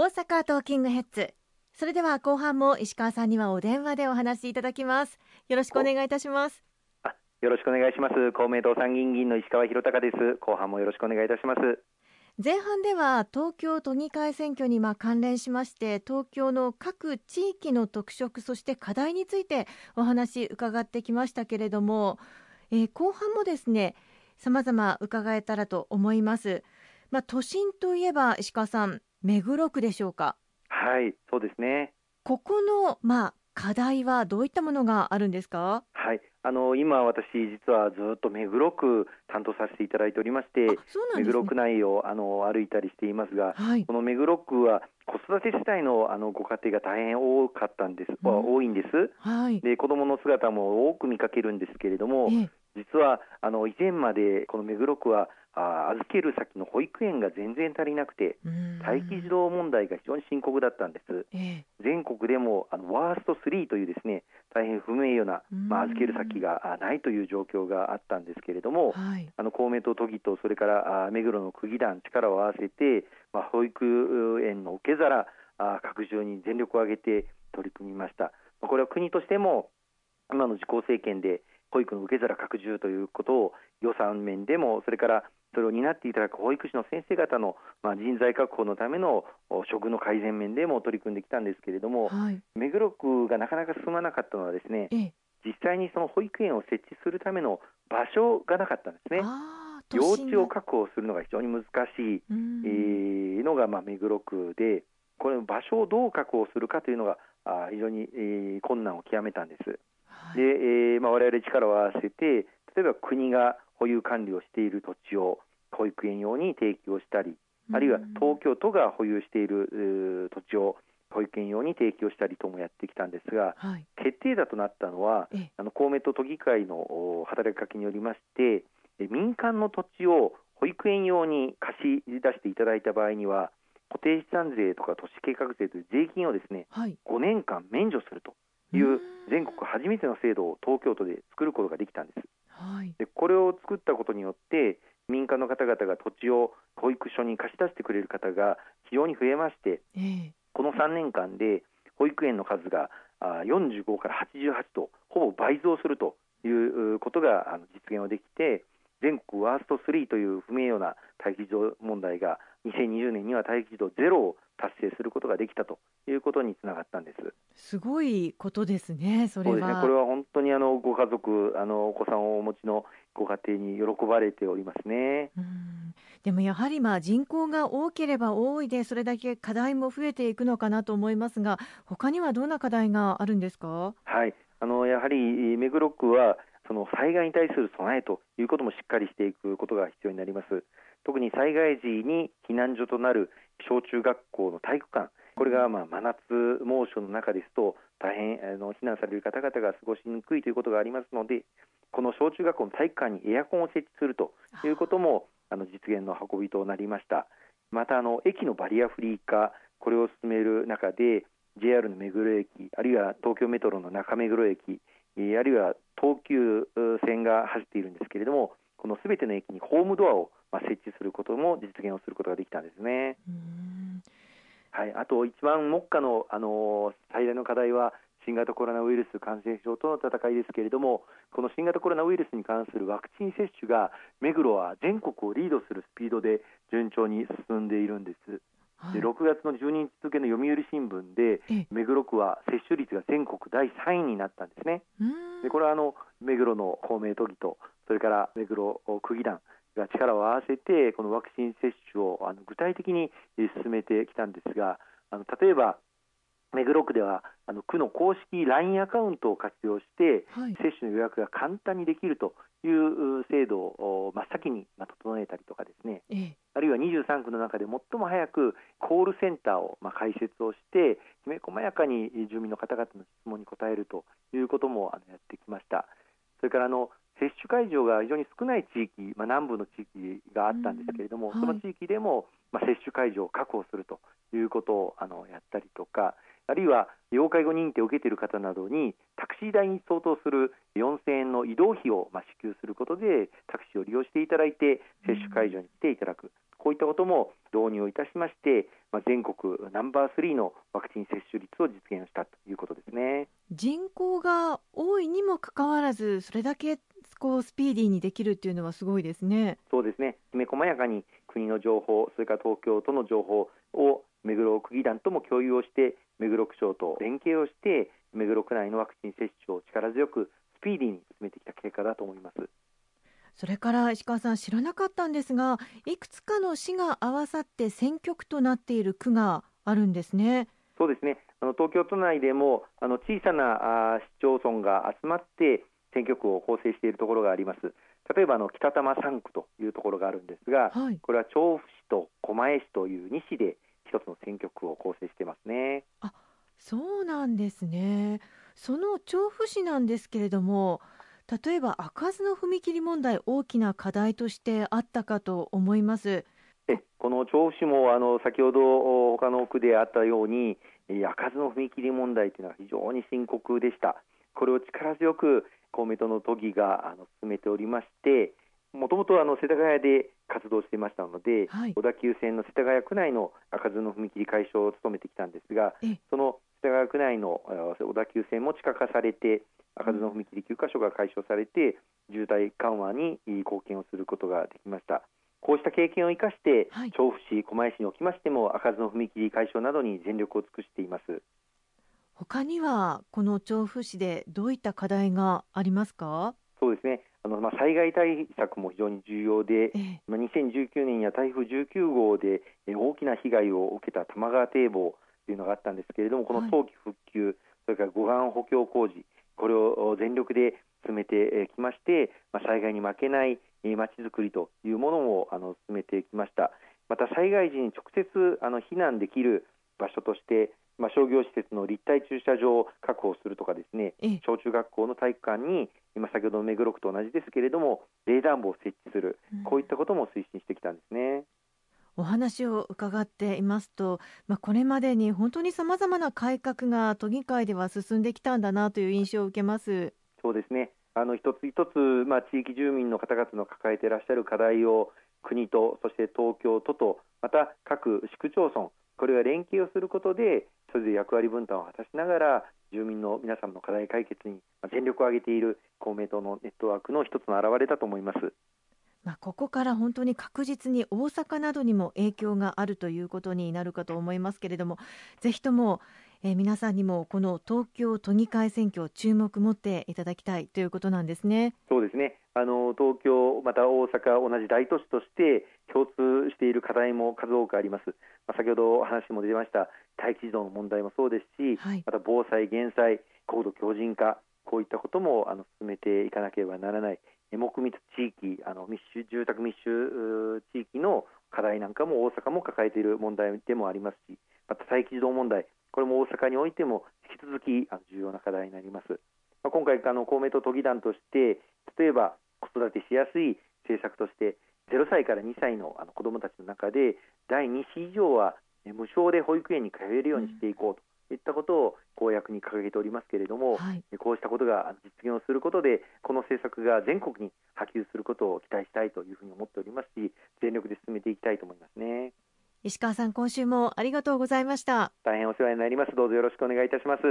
大阪トーキングヘッズ。それでは後半も石川さんにはお電話でお話しいただきます。よろしくお願いいたします。よろしくお願いします。公明党参議院議員の石川博隆です。後半もよろしくお願いいたします。前半では東京都議会選挙にま関連しまして東京の各地域の特色そして課題についてお話伺ってきましたけれども、えー、後半もですね様々伺えたらと思います。まあ、都心といえば石川さん目黒区でしょうか？はいそうですね。ここのまあ課題はどういったものがあるんですか？はいあの今、私、実はずっと目黒区担当させていただいておりまして、ね、目黒区内をあの歩いたりしていますが、はい、この目黒区は子育て世帯のあのご家庭が大変多かったんです、うん、多いんです、はい、で子どもの姿も多く見かけるんですけれども、え実はあの以前までこの目黒区はあ預ける先の保育園が全然足りなくて待機児童問題が非常に深刻だったんです、えー、全国でもあのワースト3というですね大変不名誉な、まあ、預ける先がないという状況があったんですけれども、はい、あの公明党都議とそれから目黒の区議団力を合わせて、まあ、保育園の受け皿拡充に全力を挙げて取り組みました。これは国としても今の自公政権で保育の受け皿拡充ということを予算面でもそれからそれを担っていただく保育士の先生方の、まあ、人材確保のための処遇の改善面でも取り組んできたんですけれども、はい、目黒区がなかなか進まなかったのはですね、実際にその保育園を設置するための場所がなかったんですね。幼稚を確保するのが非常に難しい、えー、のがまあ目黒区でこれ場所をどう確保するかというのがあ非常に、えー、困難を極めたんです。はい、で、えーまあ、我々力を合わせて例えば国が保有管理をしている土地を保育園用に提供したり、あるいは東京都が保有している土地を保育園用に提供したりともやってきたんですが、はい、決定打となったのはあの公明党都議会の働きかけによりまして民間の土地を保育園用に貸し出していただいた場合には固定資産税とか都市計画税という税金をですね、はい、5年間免除するという全国初めての制度を東京都で作ることができたんです。はい、でこれを作ったことによって民間の方々が土地を保育所に貸し出してくれる方が非常に増えまして、えー、この3年間で保育園の数が45から88とほぼ倍増するということが実現をできて全国ワースト3という不名誉な待機児童問題が2020年には待機児童ゼロを達成することができたということにつながったんです。すごいことですね。それは。そうですね。これは本当にあのご家族、あのお子さんをお持ちのご家庭に喜ばれておりますね。でもやはりまあ人口が多ければ多いでそれだけ課題も増えていくのかなと思いますが、他にはどんな課題があるんですか？はい。あのやはり目黒区はその災害に対する備えということもしっかりしていくことが必要になります。特に災害時に避難所となる小中学校の体育館これがまあ真夏猛暑の中ですと大変あの避難される方々が過ごしにくいということがありますのでこの小中学校の体育館にエアコンを設置するということもあの実現の運びとなりましたまたあの駅のバリアフリー化これを進める中で JR の目黒駅あるいは東京メトロの中目黒駅あるいは東急線が走っているんですけれどもこのすべての駅にホームドアをまあ、設置することも実現をすることができたんですね。はい、あと一番目下の、あの最大の課題は新型コロナウイルス感染症との戦いですけれどもこの新型コロナウイルスに関するワクチン接種が目黒は全国をリードするスピードで順調に進んでいるんです。で6月の12日付の読売新聞で目黒区は接種率が全国第3位になったんですね。でこれはあの目黒の公明都議とそれから目黒区議団が力を合わせてこのワクチン接種をあの具体的に進めてきたんですがあの例えば目黒区ではあの区の公式 LINE アカウントを活用して、はい、接種の予約が簡単にできるという制度を真っ先に整えたりとかですね、ええ、あるいは23区の中で最も早くコールセンターをま開設をしてきめ細やかに住民の方々の質問に答えるということもあのやってきました。それからあの接種会場が非常に少ない地域、まあ、南部の地域があったんですけれども、はい、その地域でも、まあ、接種会場を確保するということをあのやったりとか、あるいは要介護認定を受けている方などにタクシー代に相当する4000円の移動費をまあ支給することでタクシーを利用していただいて接種会場に来ていただく、こういったことも導入をいたしまして、まあ、全国ナンバー3のワクチン接種率を実現したということですね。人口が多いにもかかわらずそれだけこうスピーディーにできるっていうのはすごいですね。そうですね。きめ細やかに国の情報それから東京都の情報を目黒区議団とも共有をして目黒区長と連携をして目黒区内のワクチン接種を力強くスピーディーに進めてきた結果だと思います。それから石川さん知らなかったんですがいくつかの市が合わさって選挙区となっている区があるんですね。そうですね。あの東京都内でもあの小さなあ市町村が集まって選挙区を構成しているところがあります。例えばあの北多摩3区というところがあるんですが、はい、これは調布市と狛江市という2市で一つの選挙区を構成してますね。あそうなんですね。その調布市なんですけれども例えば開かずの踏切問題大きな課題としてあったかと思います。えこの調布市もあの先ほど他の区であったように開かずの踏切問題というのは非常に深刻でした。これを力強く公明党の都議があの進めておりましてもともと世田谷で活動していましたので、はい、小田急線の世田谷区内の開かずの踏切解消を務めてきたんですがその世田谷区内の小田急線も地下化されて開かずの踏切9カ所が解消されて渋滞緩和に貢献をすることができました。こうした経験を生かして、はい、調布市、狛江市におきましても開かずの踏切解消などに全力を尽くしています他にはこの調布市でどういった課題がありますか？そうですね。あの、まあ、災害対策も非常に重要で、ええ、まあ、2019年や台風19号で大きな被害を受けた玉川堤防というのがあったんですけれどもこの早期復旧、はい、それから護岸補強工事これを全力で進めてきまして、まあ、災害に負けないまちづくりというものをあの進めてきました。また災害時に直接あの避難できる場所としてまあ、商業施設の立体駐車場を確保するとかですね小中学校の体育館に今先ほどの目黒区と同じですけれども冷暖房を設置する、うん、こういったことも推進してきたんですね。お話を伺っていますと、まあ、これまでに本当にさまざまな改革が都議会では進んできたんだなという印象を受けます。そうですね。あの一つ一つ、まあ、地域住民の方々の抱えていらっしゃる課題を国とそして東京都とまた各市区町村これは連携をすることでそれで役割分担を果たしながら住民の皆さんの課題解決に全力を挙げている公明党のネットワークの一つの表れだと思います。まあ、ここから本当に確実に大阪などにも影響があるということになるかと思いますけれどもぜひとも、えー、皆さんにもこの東京都議会選挙注目持っていただきたいということなんですね。そうですね。あの東京、また大阪同じ大都市として共通している課題も数多くあります、まあ、先ほど話も出ました待機児童の問題もそうですし、はい、また防災・減災、高度強靭化こういったこともあの進めていかなければならない。木密地域あの密集住宅密集地域の課題なんかも大阪も抱えている問題でもありますしまた待機児童問題これも大阪においても引き続き重要な課題になります、まあ、今回あの公明党都議団として例えば子育てしやすい政策として0歳から2歳のあの子どもたちの中で第2子以上は無償で保育園に通えるようにしていこうと、いったことを公約に掲げておりますけれども、はい、こうしたことが実現をすることでこの政策が全国に波及することを期待したいというふうに思っておりますし全力で進めていきたいと思いますね石川さん今週もありがとうございました。大変お世話になります。どうぞよろしくお願いいたします。